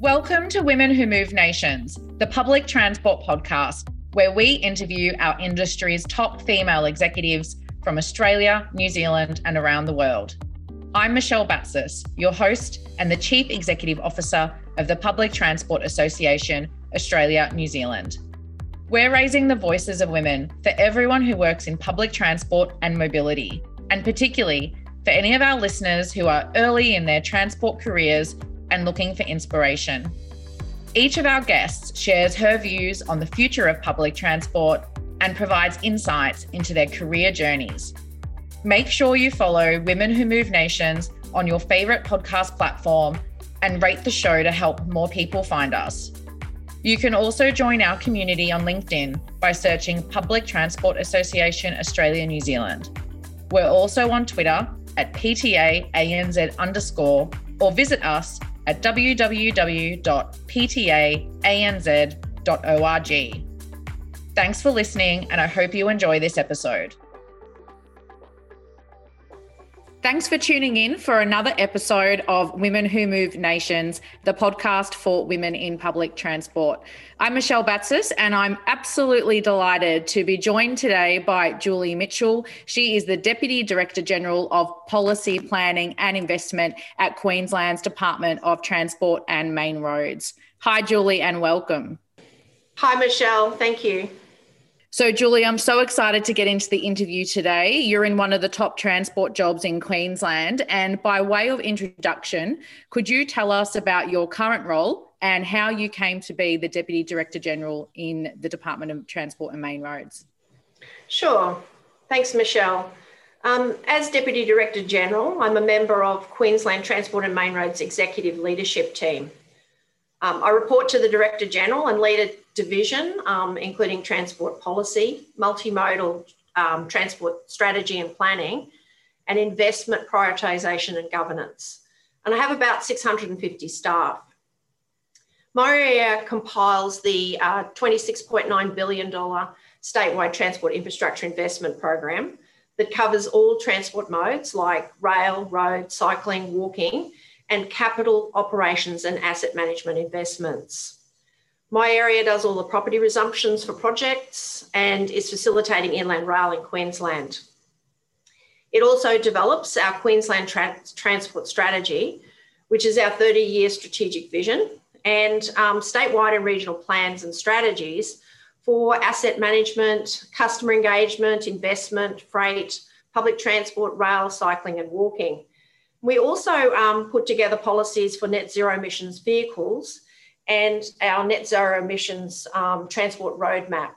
Welcome to Women Who Move Nations, the public transport podcast, where we interview our industry's top female executives from Australia, New Zealand, and around the world. I'm Michelle Batsis, your host and the Chief Executive Officer of the Public Transport Association, Australia, New Zealand. We're raising the voices of women for everyone who works in public transport and mobility, and particularly for any of our listeners who are early in their transport careers and looking for inspiration. Each of our guests shares her views on the future of public transport and provides insights into their career journeys. Make sure you follow Women Who Move Nations on your favorite podcast platform and rate the show to help more people find us. You can also join our community on LinkedIn by searching Public Transport Association Australia New Zealand. We're also on Twitter at PTAANZ underscore or visit us at www.ptaanz.org. Thanks for listening, and I hope you enjoy this episode. Thanks for tuning in for another episode of Women Who Move Nations, the podcast for women in public transport. I'm Michelle Batsis, and I'm absolutely delighted to be joined today by Julie Mitchell. She is the Deputy Director General of Policy Planning and Investment at Queensland's Department of Transport and Main Roads. Hi, Julie, and welcome. Hi, Michelle. Thank you. So, Julie, I'm so excited to get into the interview today. You're in one of the top transport jobs in Queensland. And by way of introduction, could you tell us about your current role and how you came to be the Deputy Director General in the Department of Transport and Main Roads? Sure. Thanks, Michelle. Um, as Deputy Director General, I'm a member of Queensland Transport and Main Roads Executive Leadership Team. Um, I report to the Director General and lead a division, um, including transport policy, multimodal um, transport strategy and planning, and investment prioritisation and governance. And I have about 650 staff. My area compiles the uh, $26.9 billion statewide transport infrastructure investment program that covers all transport modes like rail, road, cycling, walking, and capital operations and asset management investments. My area does all the property resumptions for projects and is facilitating inland rail in Queensland. It also develops our Queensland tra- Transport Strategy, which is our 30 year strategic vision, and um, statewide and regional plans and strategies for asset management, customer engagement, investment, freight, public transport, rail, cycling, and walking. We also um, put together policies for net zero emissions vehicles and our net zero emissions um, transport roadmap.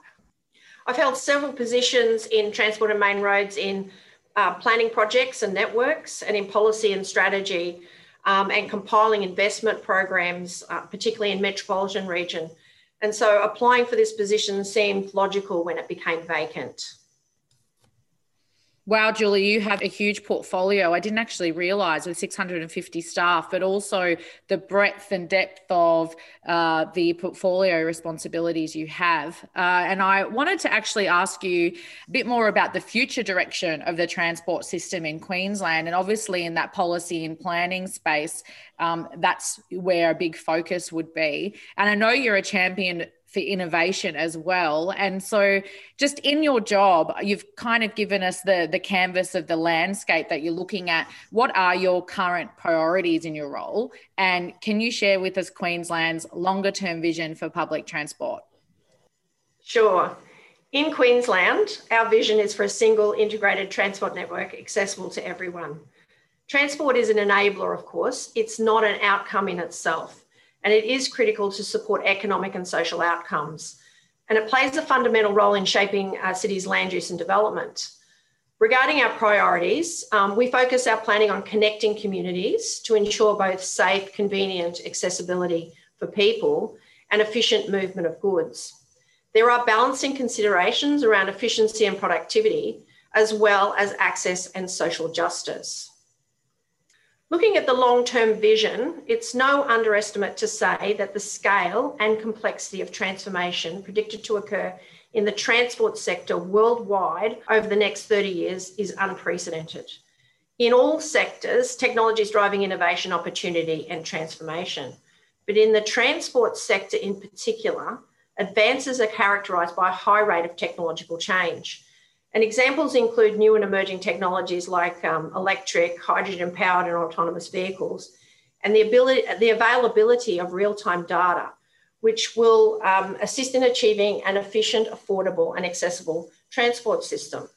I've held several positions in transport and main roads in uh, planning projects and networks and in policy and strategy um, and compiling investment programs, uh, particularly in metropolitan region. And so applying for this position seemed logical when it became vacant. Wow, Julie, you have a huge portfolio. I didn't actually realize with 650 staff, but also the breadth and depth of uh, the portfolio responsibilities you have. Uh, and I wanted to actually ask you a bit more about the future direction of the transport system in Queensland. And obviously, in that policy and planning space, um, that's where a big focus would be. And I know you're a champion for innovation as well. And so just in your job, you've kind of given us the the canvas of the landscape that you're looking at. What are your current priorities in your role? And can you share with us Queensland's longer term vision for public transport? Sure. In Queensland, our vision is for a single integrated transport network accessible to everyone. Transport is an enabler, of course, it's not an outcome in itself and it is critical to support economic and social outcomes. And it plays a fundamental role in shaping our city's land use and development. Regarding our priorities, um, we focus our planning on connecting communities to ensure both safe, convenient accessibility for people and efficient movement of goods. There are balancing considerations around efficiency and productivity, as well as access and social justice. Looking at the long term vision, it's no underestimate to say that the scale and complexity of transformation predicted to occur in the transport sector worldwide over the next 30 years is unprecedented. In all sectors, technology is driving innovation, opportunity, and transformation. but in the transport sector in particular, advances are characterised by a high rate of technological change. And examples include new and emerging technologies like um, electric, hydrogen powered, and autonomous vehicles, and the, ability, the availability of real time data, which will um, assist in achieving an efficient, affordable, and accessible transport system.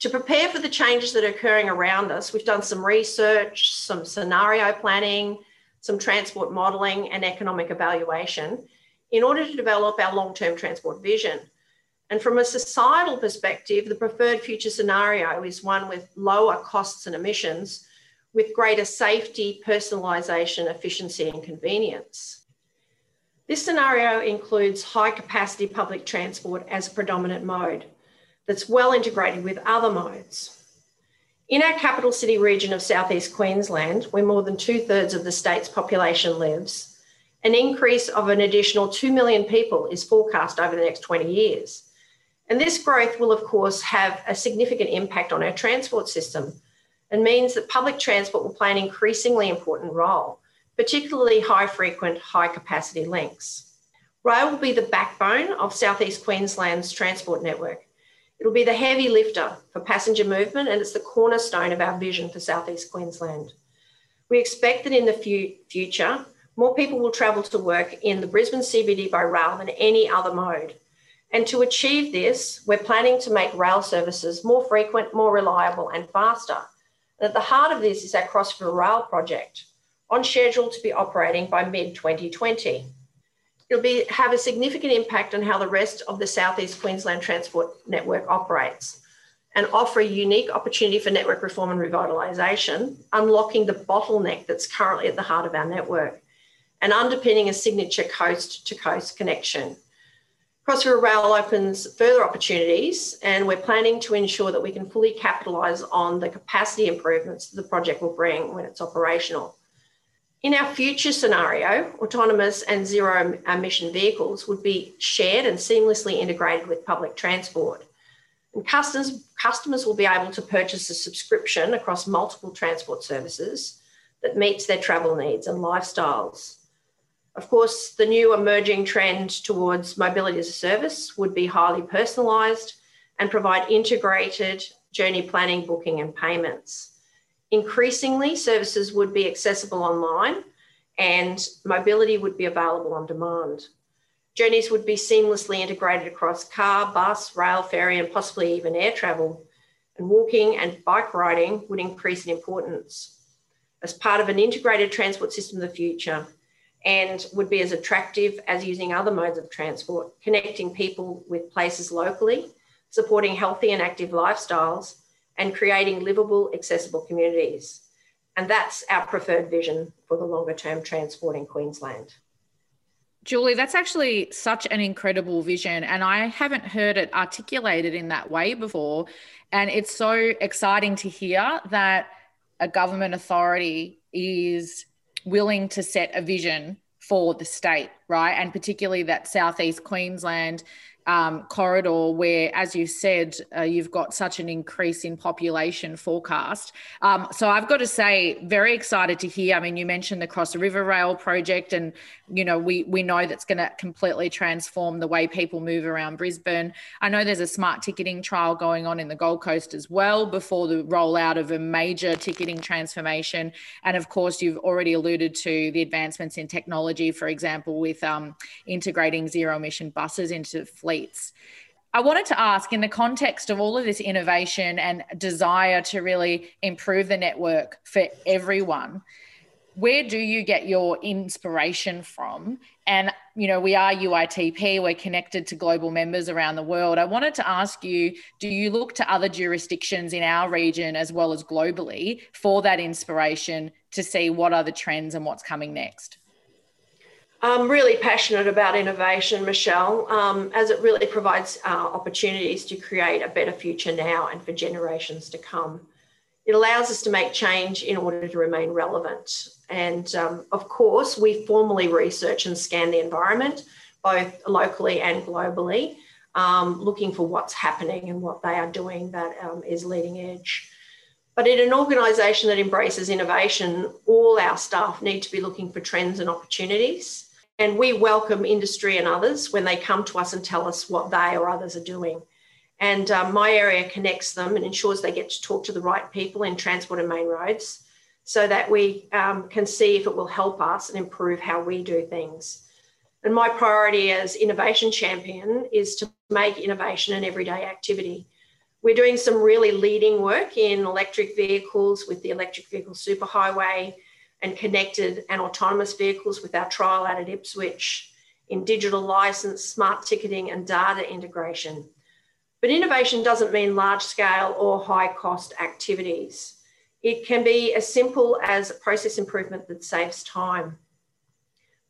To prepare for the changes that are occurring around us, we've done some research, some scenario planning, some transport modelling, and economic evaluation in order to develop our long term transport vision. And from a societal perspective, the preferred future scenario is one with lower costs and emissions, with greater safety, personalisation, efficiency, and convenience. This scenario includes high capacity public transport as a predominant mode that's well integrated with other modes. In our capital city region of southeast Queensland, where more than two thirds of the state's population lives, an increase of an additional 2 million people is forecast over the next 20 years. And this growth will, of course, have a significant impact on our transport system and means that public transport will play an increasingly important role, particularly high frequent, high capacity links. Rail will be the backbone of Southeast Queensland's transport network. It'll be the heavy lifter for passenger movement and it's the cornerstone of our vision for Southeast Queensland. We expect that in the future, more people will travel to work in the Brisbane CBD by rail than any other mode. And to achieve this, we're planning to make rail services more frequent, more reliable, and faster. And at the heart of this is our Cross River Rail project, on schedule to be operating by mid 2020. It'll be, have a significant impact on how the rest of the Southeast Queensland Transport Network operates and offer a unique opportunity for network reform and revitalisation, unlocking the bottleneck that's currently at the heart of our network and underpinning a signature coast to coast connection. Cross River Rail opens further opportunities, and we're planning to ensure that we can fully capitalise on the capacity improvements the project will bring when it's operational. In our future scenario, autonomous and zero emission vehicles would be shared and seamlessly integrated with public transport. And customers, customers will be able to purchase a subscription across multiple transport services that meets their travel needs and lifestyles. Of course, the new emerging trend towards mobility as a service would be highly personalised and provide integrated journey planning, booking, and payments. Increasingly, services would be accessible online and mobility would be available on demand. Journeys would be seamlessly integrated across car, bus, rail, ferry, and possibly even air travel. And walking and bike riding would increase in importance. As part of an integrated transport system of the future, and would be as attractive as using other modes of transport, connecting people with places locally, supporting healthy and active lifestyles, and creating livable, accessible communities. And that's our preferred vision for the longer term transport in Queensland. Julie, that's actually such an incredible vision. And I haven't heard it articulated in that way before. And it's so exciting to hear that a government authority is willing to set a vision for the state, right? And particularly that southeast Queensland um, corridor where, as you said, uh, you've got such an increase in population forecast. Um, so I've got to say, very excited to hear. I mean, you mentioned the Cross River Rail project, and you know we we know that's going to completely transform the way people move around Brisbane. I know there's a smart ticketing trial going on in the Gold Coast as well before the rollout of a major ticketing transformation. And of course, you've already alluded to the advancements in technology, for example, with um, integrating zero emission buses into fleet fleets. I wanted to ask, in the context of all of this innovation and desire to really improve the network for everyone, where do you get your inspiration from? And, you know, we are UITP, we're connected to global members around the world. I wanted to ask you do you look to other jurisdictions in our region as well as globally for that inspiration to see what are the trends and what's coming next? I'm really passionate about innovation, Michelle, um, as it really provides uh, opportunities to create a better future now and for generations to come. It allows us to make change in order to remain relevant. And um, of course, we formally research and scan the environment, both locally and globally, um, looking for what's happening and what they are doing that um, is leading edge. But in an organisation that embraces innovation, all our staff need to be looking for trends and opportunities. And we welcome industry and others when they come to us and tell us what they or others are doing. And um, my area connects them and ensures they get to talk to the right people in transport and main roads so that we um, can see if it will help us and improve how we do things. And my priority as innovation champion is to make innovation an everyday activity. We're doing some really leading work in electric vehicles with the electric vehicle superhighway and connected and autonomous vehicles with our trial out at Ipswich, in digital license, smart ticketing, and data integration. But innovation doesn't mean large scale or high cost activities. It can be as simple as a process improvement that saves time.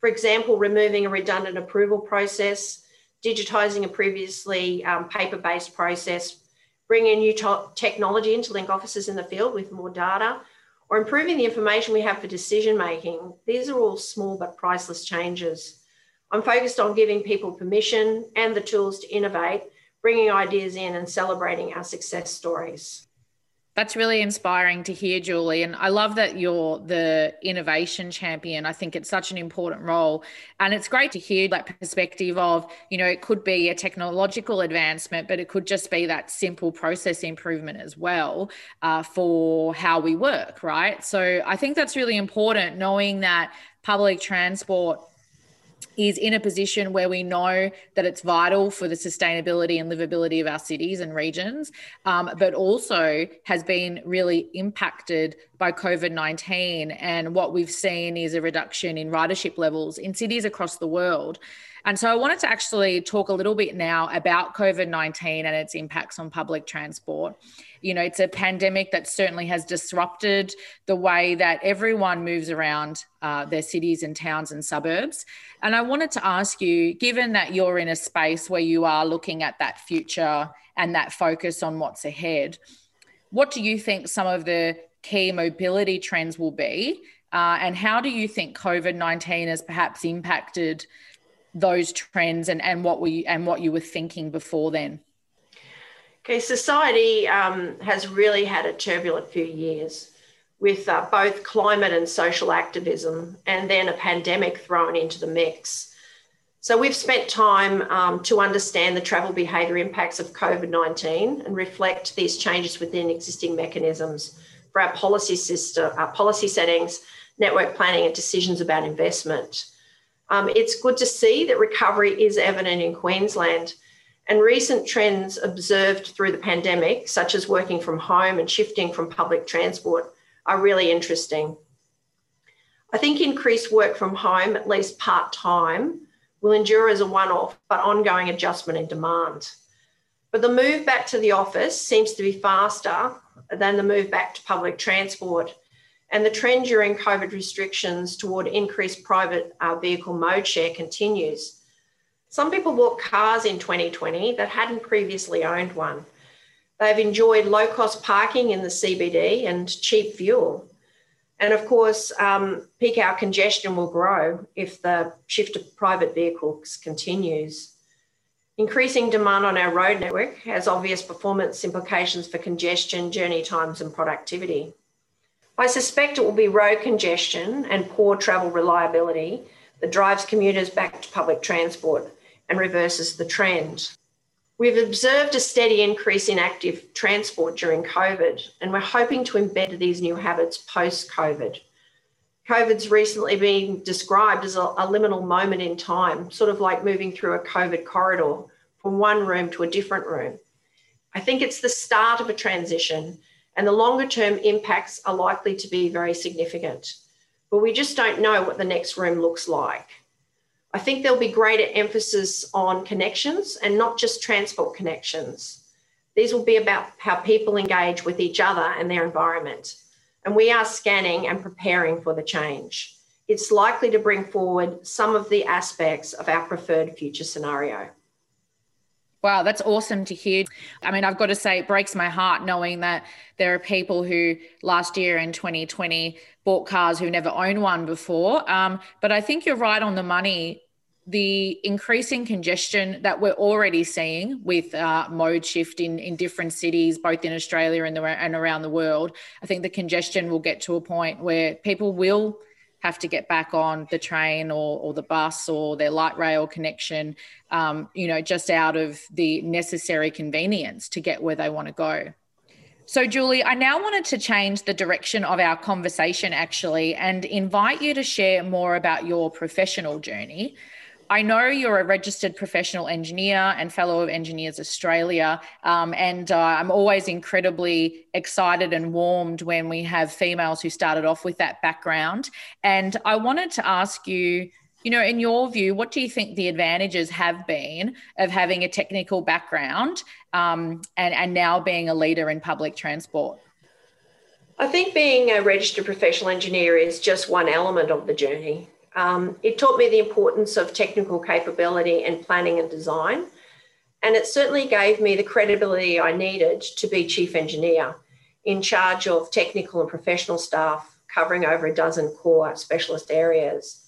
For example, removing a redundant approval process, digitising a previously um, paper based process, bringing new technology into link offices in the field with more data, or improving the information we have for decision making. These are all small but priceless changes. I'm focused on giving people permission and the tools to innovate, bringing ideas in and celebrating our success stories. That's really inspiring to hear, Julie. And I love that you're the innovation champion. I think it's such an important role. And it's great to hear that perspective of, you know, it could be a technological advancement, but it could just be that simple process improvement as well uh, for how we work, right? So I think that's really important, knowing that public transport is in a position where we know that it's vital for the sustainability and livability of our cities and regions, um, but also has been really impacted by COVID 19. And what we've seen is a reduction in ridership levels in cities across the world. And so I wanted to actually talk a little bit now about COVID 19 and its impacts on public transport. You know, it's a pandemic that certainly has disrupted the way that everyone moves around uh, their cities and towns and suburbs. And I wanted to ask you, given that you're in a space where you are looking at that future and that focus on what's ahead, what do you think some of the key mobility trends will be? Uh, and how do you think COVID 19 has perhaps impacted those trends and, and what we and what you were thinking before then? Okay, society um, has really had a turbulent few years with uh, both climate and social activism, and then a pandemic thrown into the mix. So, we've spent time um, to understand the travel behaviour impacts of COVID 19 and reflect these changes within existing mechanisms for our policy system, our policy settings, network planning, and decisions about investment. Um, it's good to see that recovery is evident in Queensland. And recent trends observed through the pandemic, such as working from home and shifting from public transport, are really interesting. I think increased work from home, at least part time, will endure as a one off, but ongoing adjustment in demand. But the move back to the office seems to be faster than the move back to public transport. And the trend during COVID restrictions toward increased private uh, vehicle mode share continues. Some people bought cars in 2020 that hadn't previously owned one. They've enjoyed low cost parking in the CBD and cheap fuel. And of course, um, peak hour congestion will grow if the shift to private vehicles continues. Increasing demand on our road network has obvious performance implications for congestion, journey times, and productivity. I suspect it will be road congestion and poor travel reliability that drives commuters back to public transport and reverses the trend. We've observed a steady increase in active transport during COVID, and we're hoping to embed these new habits post COVID. COVID's recently been described as a, a, liminal moment in time, sort of like moving through a COVID corridor from one room to a different room. I think it's the start of a transition and the longer term impacts are likely to be very significant. But we just don't know what the next room looks like. I think there'll be greater emphasis on connections and not just transport connections. These will be about how people engage with each other and their environment. And we are scanning and preparing for the change. It's likely to bring forward some of the aspects of our preferred future scenario. Wow, that's awesome to hear. I mean, I've got to say, it breaks my heart knowing that there are people who last year in 2020 bought cars who never owned one before. Um, but I think you're right on the money the increasing congestion that we're already seeing with uh, mode shift in, in different cities, both in Australia and, the, and around the world, I think the congestion will get to a point where people will have to get back on the train or, or the bus or their light rail connection, um, you know, just out of the necessary convenience to get where they want to go. So, Julie, I now wanted to change the direction of our conversation actually and invite you to share more about your professional journey. I know you're a registered professional engineer and fellow of Engineers Australia, um, and uh, I'm always incredibly excited and warmed when we have females who started off with that background. And I wanted to ask you, you know, in your view, what do you think the advantages have been of having a technical background um, and, and now being a leader in public transport? I think being a registered professional engineer is just one element of the journey. Um, it taught me the importance of technical capability and planning and design. And it certainly gave me the credibility I needed to be chief engineer in charge of technical and professional staff covering over a dozen core specialist areas.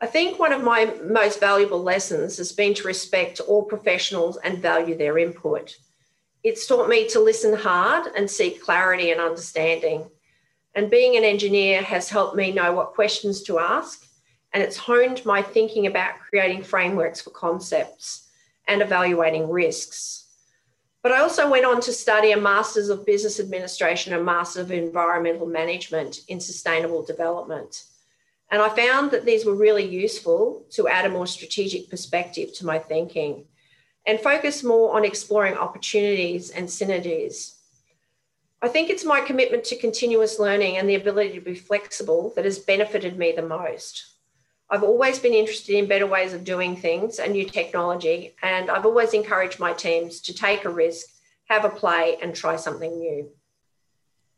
I think one of my most valuable lessons has been to respect all professionals and value their input. It's taught me to listen hard and seek clarity and understanding. And being an engineer has helped me know what questions to ask and it's honed my thinking about creating frameworks for concepts and evaluating risks. But I also went on to study a Masters of Business Administration and Master of Environmental Management in Sustainable Development. And I found that these were really useful to add a more strategic perspective to my thinking and focus more on exploring opportunities and synergies. I think it's my commitment to continuous learning and the ability to be flexible that has benefited me the most. I've always been interested in better ways of doing things and new technology. And I've always encouraged my teams to take a risk, have a play, and try something new.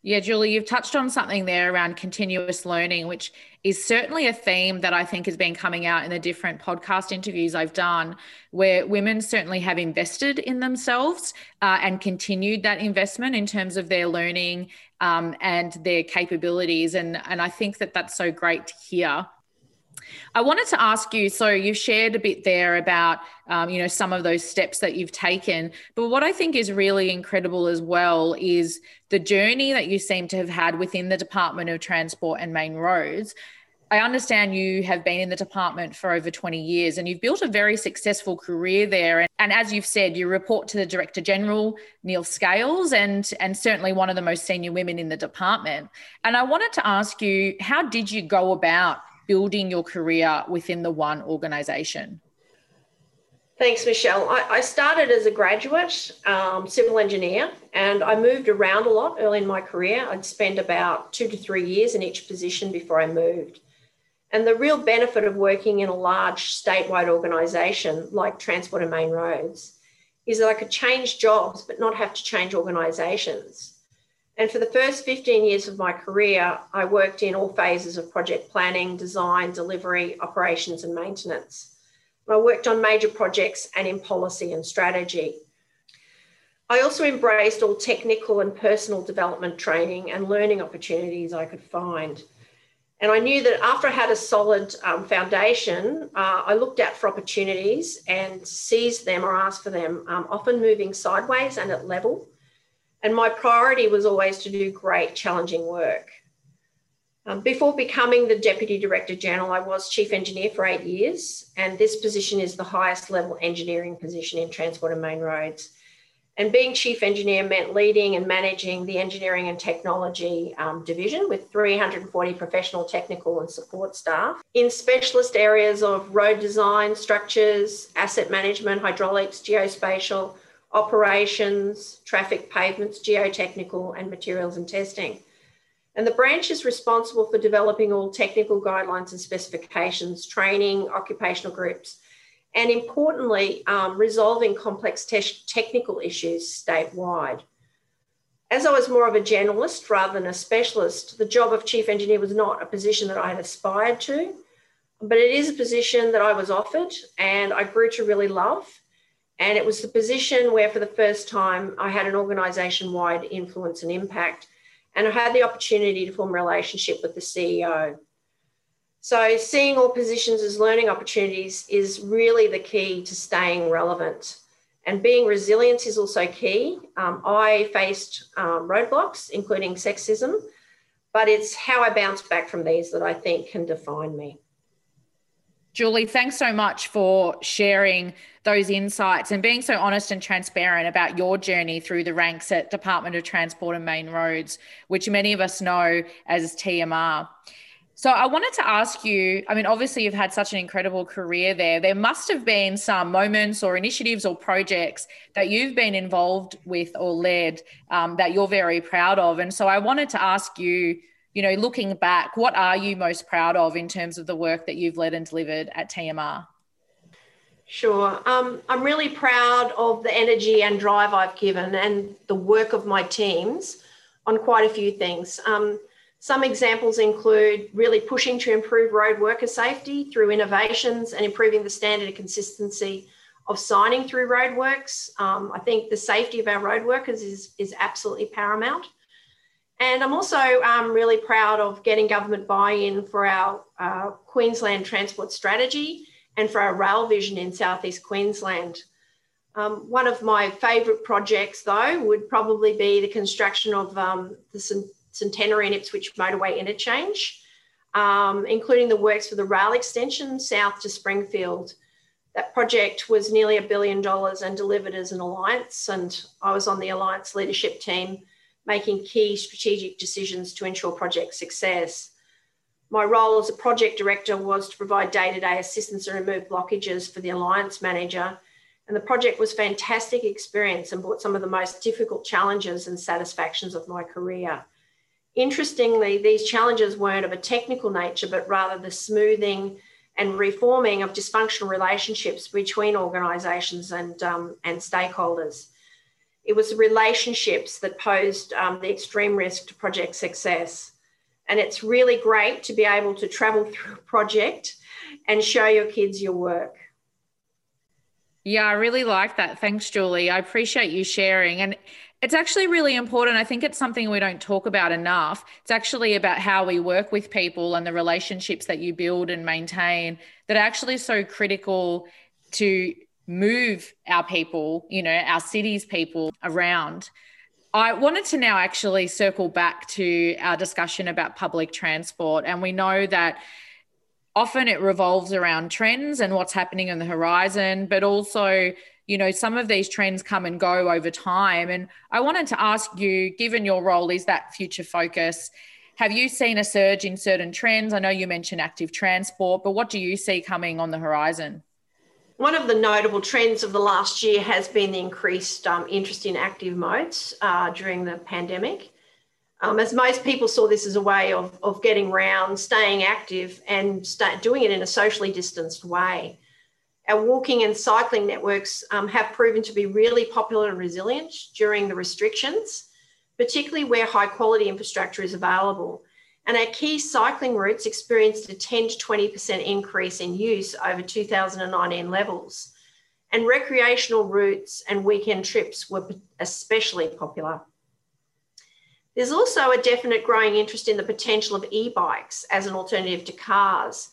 Yeah, Julie, you've touched on something there around continuous learning, which is certainly a theme that I think has been coming out in the different podcast interviews I've done, where women certainly have invested in themselves uh, and continued that investment in terms of their learning um, and their capabilities. And, and I think that that's so great to hear I wanted to ask you. So you've shared a bit there about, um, you know, some of those steps that you've taken. But what I think is really incredible as well is the journey that you seem to have had within the Department of Transport and Main Roads. I understand you have been in the department for over 20 years and you've built a very successful career there. And, and, as you've said, you report to the Director General, Neil Scales, and, and certainly one of the most senior women in the department. And I wanted to ask you, how did you go about building your career within the one organization? Thanks, Michelle. I, I started as a graduate um, civil engineer and I moved around a lot early in my career. I'd spend about two to three years in each position before I moved. And the real benefit of working in a large statewide organisation like Transport and Main Roads is that I could change jobs but not have to change organisations. And for the first 15 years of my career, I worked in all phases of project planning, design, delivery, operations, and maintenance. I worked on major projects and in policy and strategy. I also embraced all technical and personal development training and learning opportunities I could find. And I knew that after I had a solid um, foundation, uh, I looked out for opportunities and seized them or asked for them, um, often moving sideways and at level and my priority was always to do great, challenging work. Um, before becoming the Deputy Director General, I was Chief Engineer for eight years, and this position is the highest level engineering position in Transport and Main Roads. And being Chief Engineer meant leading and managing the engineering and technology um, division with 340 professional, technical, and support staff in specialist areas of road design, structures, asset management, hydraulics, geospatial, operations, traffic pavements, geotechnical, and materials and testing. And the branch is responsible for developing all technical guidelines and specifications, training, occupational groups, and importantly, um, resolving complex te- technical issues statewide. As I was more of a generalist rather than a specialist, the job of chief engineer was not a position that I had aspired to, but it is a position that I was offered and I grew to really love. And it was the position where, for the first time, I had an organisation wide influence and impact. And I had the opportunity to form a relationship with the CEO. So, seeing all positions as learning opportunities is really the key to staying relevant. And being resilient is also key. Um, I faced um, roadblocks, including sexism, but it's how I bounce back from these that I think can define me. Julie, thanks so much for sharing those insights and being so honest and transparent about your journey through the ranks at Department of Transport and Main Roads, which many of us know as TMR. So I wanted to ask you I mean, obviously, you've had such an incredible career there. There must have been some moments or initiatives or projects that you've been involved with or led um, that you're very proud of. And so I wanted to ask you, you know, looking back, what are you most proud of in terms of the work that you've led and delivered at TMR? Sure. Um, I'm really proud of the energy and drive I've given and the work of my teams on quite a few things. Um, some examples include really pushing to improve road worker safety through innovations and improving the standard and consistency of signing through roadworks. Um, I think the safety of our road workers is, is absolutely paramount. And I'm also um, really proud of getting government buy-in for our uh, Queensland transport strategy and for our rail vision in southeast Queensland. Um, one of my favourite projects, though, would probably be the construction of um, the Centenary and Ipswich motorway interchange, um, including the works for the rail extension south to Springfield. That project was nearly a billion dollars and delivered as an alliance, and I was on the alliance leadership team making key strategic decisions to ensure project success. My role as a project director was to provide day to day assistance and remove blockages for the alliance manager. And the project was a fantastic experience and brought some of the most difficult challenges and satisfactions of my career. Interestingly, these challenges weren't of a technical nature, but rather the smoothing and reforming of dysfunctional relationships between organisations and, um, and stakeholders. It was the relationships that posed um, the extreme risk to project success. And it's really great to be able to travel through a project and show your kids your work. Yeah, I really like that. Thanks, Julie. I appreciate you sharing. And it's actually really important. I think it's something we don't talk about enough. It's actually about how we work with people and the relationships that you build and maintain that are actually so critical to move our people, you know, our cities people around. I wanted to now actually circle back to our discussion about public transport. And we know that often it revolves around trends and what's happening on the horizon, but also you know some of these trends come and go over time. And i wanted to ask you given your role is that future focus? Have you seen a surge in certain trends? I know you mentioned active transport but what do you see coming on the horizon one of the notable trends of the last year has been the increased um, interest in active modes uh, during the pandemic. Um, as most people saw this as a way of, of getting round, staying active, and start doing it in a socially distanced way our walking and cycling networks um, have proven to be really popular and resilient during the restrictions, particularly where high quality infrastructure is available. And our key cycling routes experienced a 10 to 20% increase in use over 2019 levels. And recreational routes and weekend trips were especially popular. There's also a definite growing interest in the potential of e bikes as an alternative to cars.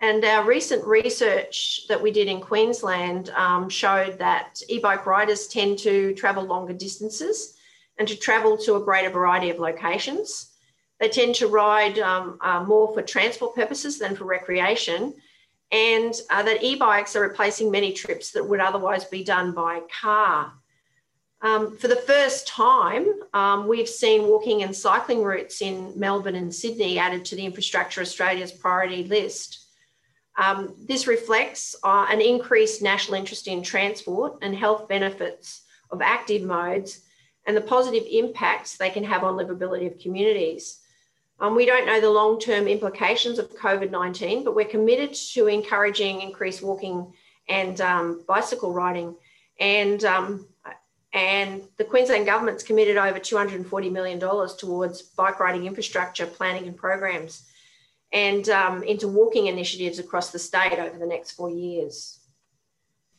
And our recent research that we did in Queensland um, showed that e bike riders tend to travel longer distances and to travel to a greater variety of locations. They tend to ride um, uh, more for transport purposes than for recreation, and uh, that e bikes are replacing many trips that would otherwise be done by car. Um, for the first time, um, we've seen walking and cycling routes in Melbourne and Sydney added to the Infrastructure Australia's priority list. Um, this reflects uh, an increased national interest in transport and health benefits of active modes and the positive impacts they can have on livability of communities. Um, we don't know the long term implications of COVID 19, but we're committed to encouraging increased walking and um, bicycle riding. And, um, and the Queensland Government's committed over $240 million towards bike riding infrastructure planning and programs and um, into walking initiatives across the state over the next four years.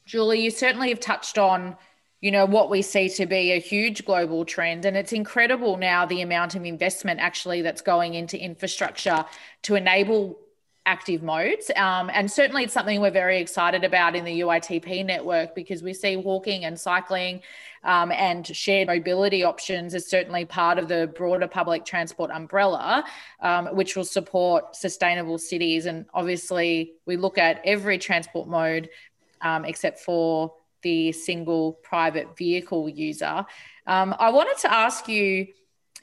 Julie, you certainly have touched on, you know, what we see to be a huge global trend. And it's incredible now the amount of investment actually that's going into infrastructure to enable active modes. Um, and certainly it's something we're very excited about in the UITP network because we see walking and cycling um, and shared mobility options is certainly part of the broader public transport umbrella, um, which will support sustainable cities. And obviously, we look at every transport mode um, except for the single private vehicle user. Um, I wanted to ask you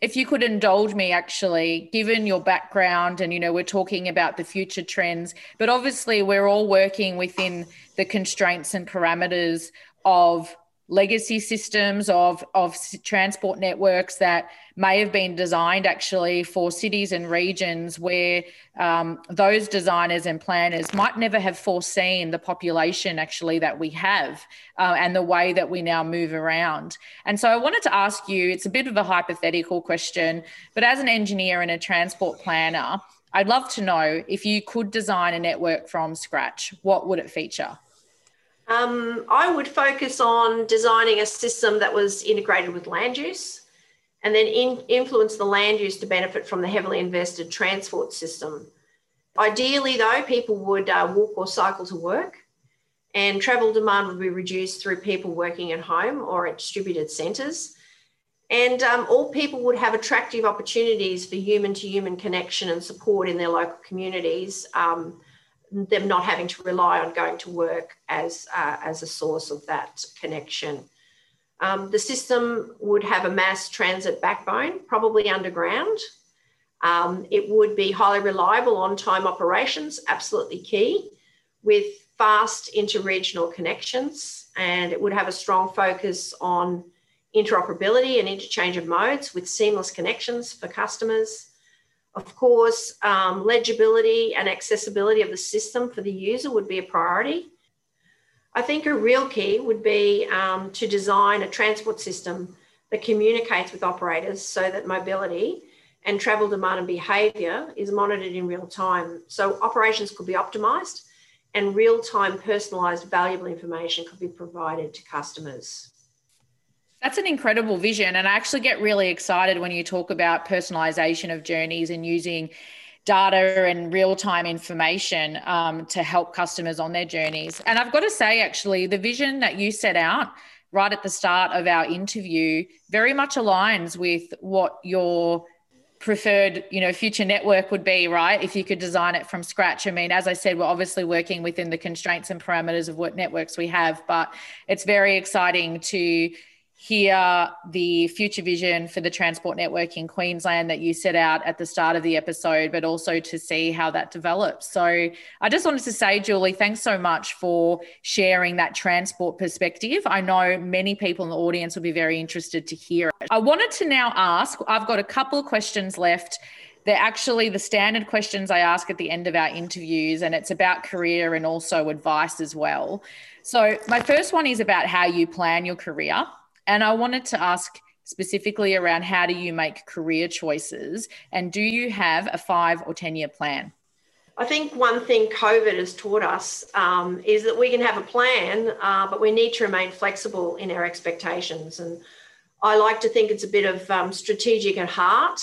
if you could indulge me actually given your background and you know we're talking about the future trends but obviously we're all working within the constraints and parameters of legacy systems of, of transport networks that may have been designed actually for cities and regions where um, those designers and planners might never have foreseen the population actually that we have uh, and the way that we now move around. And so I wanted to ask you it's a bit of a hypothetical question, but as an engineer and a transport planner, I'd love to know if you could design a network from scratch, what would it feature? Um, I would focus on designing a system that was integrated with land use and then in, influence the land use to benefit from the heavily invested transport system. Ideally, though, people would uh, walk or cycle to work, and travel demand would be reduced through people working at home or at distributed centres. And um, all people would have attractive opportunities for human to human connection and support in their local communities. Um, them not having to rely on going to work as, uh, as a source of that connection. Um, the system would have a mass transit backbone, probably underground. Um, it would be highly reliable on time operations, absolutely key, with fast interregional connections. And it would have a strong focus on interoperability and interchange of modes with seamless connections for customers. Of course, um, legibility and accessibility of the system for the user would be a priority. I think a real key would be um, to design a transport system that communicates with operators so that mobility and travel demand and behaviour is monitored in real time. So operations could be optimised and real time personalised valuable information could be provided to customers. That's an incredible vision. And I actually get really excited when you talk about personalization of journeys and using data and real time information um, to help customers on their journeys. And I've got to say, actually, the vision that you set out right at the start of our interview very much aligns with what your preferred you know future network would be right if you could design it from scratch i mean as i said we're obviously working within the constraints and parameters of what networks we have but it's very exciting to hear the future vision for the transport network in Queensland that you set out at the start of the episode, but also to see how that develops. So I just wanted to say, Julie, thanks so much for sharing that transport perspective. I know many people in the audience will be very interested to hear it. I wanted to now ask, I've got a couple of questions left. They're actually the standard questions I ask at the end of our interviews, and it's about career and also advice as well. So, my first one is about how you plan your career. And I wanted to ask specifically around how do you make career choices and do you have a five or 10 year plan? I think one thing COVID has taught us um, is that we can have a plan, uh, but we need to remain flexible in our expectations. And I like to think it's a bit of um, strategic at heart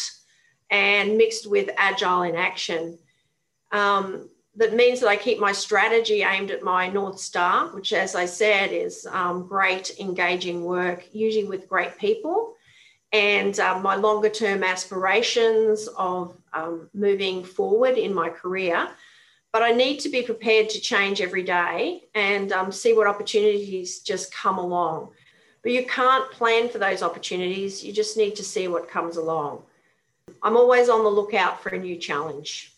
and mixed with agile in action. Um, that means that I keep my strategy aimed at my North Star, which, as I said, is um, great engaging work, usually with great people, and um, my longer term aspirations of um, moving forward in my career. But I need to be prepared to change every day and um, see what opportunities just come along. But you can't plan for those opportunities, you just need to see what comes along. I'm always on the lookout for a new challenge.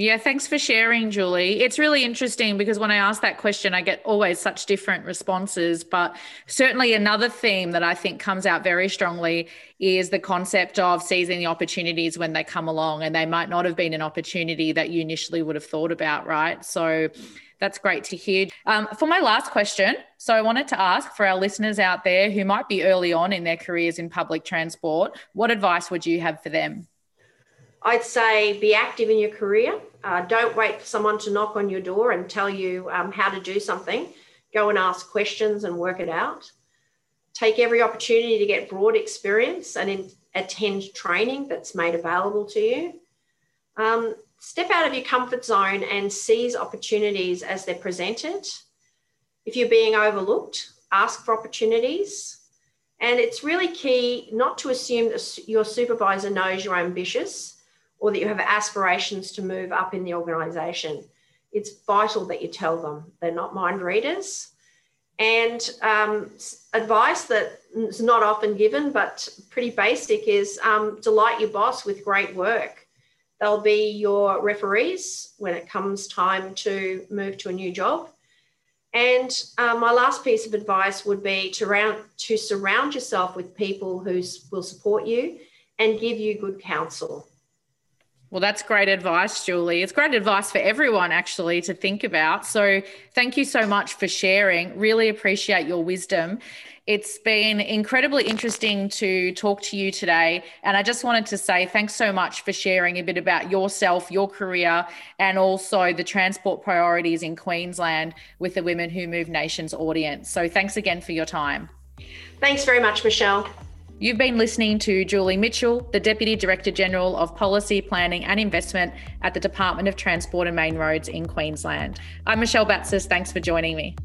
Yeah, thanks for sharing, Julie. It's really interesting because when I ask that question, I get always such different responses. But certainly, another theme that I think comes out very strongly is the concept of seizing the opportunities when they come along, and they might not have been an opportunity that you initially would have thought about, right? So, that's great to hear. Um, for my last question, so I wanted to ask for our listeners out there who might be early on in their careers in public transport, what advice would you have for them? I'd say be active in your career. Uh, don't wait for someone to knock on your door and tell you um, how to do something. Go and ask questions and work it out. Take every opportunity to get broad experience and in, attend training that's made available to you. Um, step out of your comfort zone and seize opportunities as they're presented. If you're being overlooked, ask for opportunities. And it's really key not to assume that your supervisor knows you're ambitious or that you have aspirations to move up in the organisation. It's vital that you tell them they're not mind readers. And um, advice that is not often given, but pretty basic, is um, delight your boss with great work. They'll be your referees when it comes time to move to a new job. And uh, my last piece of advice would be to, round, to surround yourself with people who will support you and give you good counsel. Well, that's great advice, Julie. It's great advice for everyone, actually, to think about. So, thank you so much for sharing. Really appreciate your wisdom. It's been incredibly interesting to talk to you today. And I just wanted to say thanks so much for sharing a bit about yourself, your career, and also the transport priorities in Queensland with the Women Who Move Nations audience. So, thanks again for your time. Thanks very much, Michelle. You've been listening to Julie Mitchell, the Deputy Director General of Policy, Planning and Investment at the Department of Transport and Main Roads in Queensland. I'm Michelle Batsis. Thanks for joining me.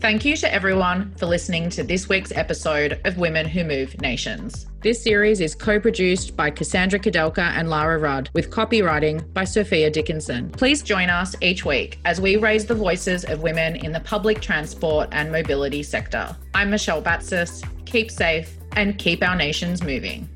Thank you to everyone for listening to this week's episode of Women Who Move Nations. This series is co produced by Cassandra Kadelka and Lara Rudd, with copywriting by Sophia Dickinson. Please join us each week as we raise the voices of women in the public transport and mobility sector. I'm Michelle Batsis. Keep safe and keep our nations moving.